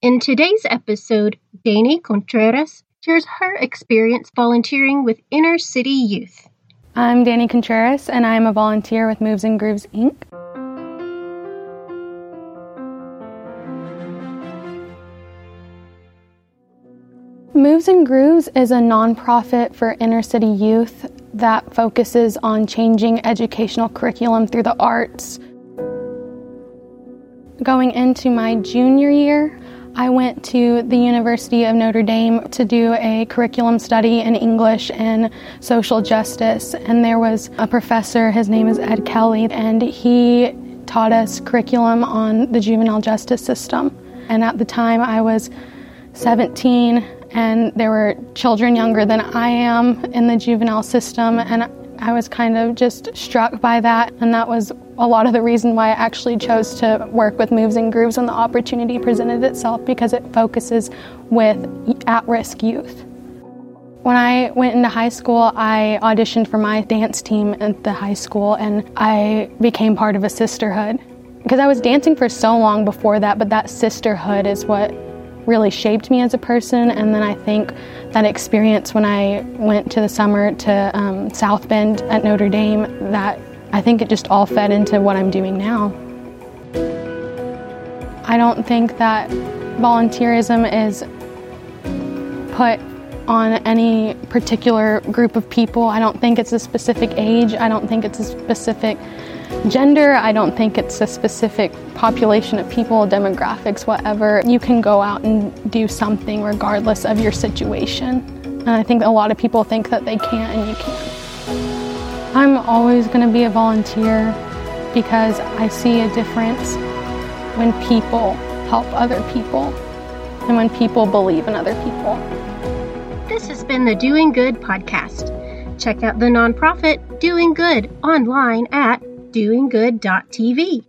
In today's episode, Danie Contreras shares her experience volunteering with inner city youth. I'm Danie Contreras, and I'm a volunteer with Moves and Grooves Inc. Moves and Grooves is a nonprofit for inner city youth that focuses on changing educational curriculum through the arts. Going into my junior year, I went to the University of Notre Dame to do a curriculum study in English and social justice. And there was a professor, his name is Ed Kelly, and he taught us curriculum on the juvenile justice system. And at the time, I was 17 and there were children younger than I am in the juvenile system, and I was kind of just struck by that, and that was a lot of the reason why I actually chose to work with Moves and Grooves when the opportunity presented itself because it focuses with at risk youth. When I went into high school, I auditioned for my dance team at the high school and I became part of a sisterhood. Because I was dancing for so long before that, but that sisterhood is what really shaped me as a person. And then I think that experience when I went to the summer to um, South Bend at Notre Dame, that I think it just all fed into what I'm doing now. I don't think that volunteerism is put on any particular group of people. I don't think it's a specific age. I don't think it's a specific gender. I don't think it's a specific population of people, demographics, whatever. You can go out and do something regardless of your situation. And I think a lot of people think that they can't and you can't. I'm always going to be a volunteer because I see a difference when people help other people and when people believe in other people. This has been the Doing Good podcast. Check out the nonprofit Doing Good online at doinggood.tv.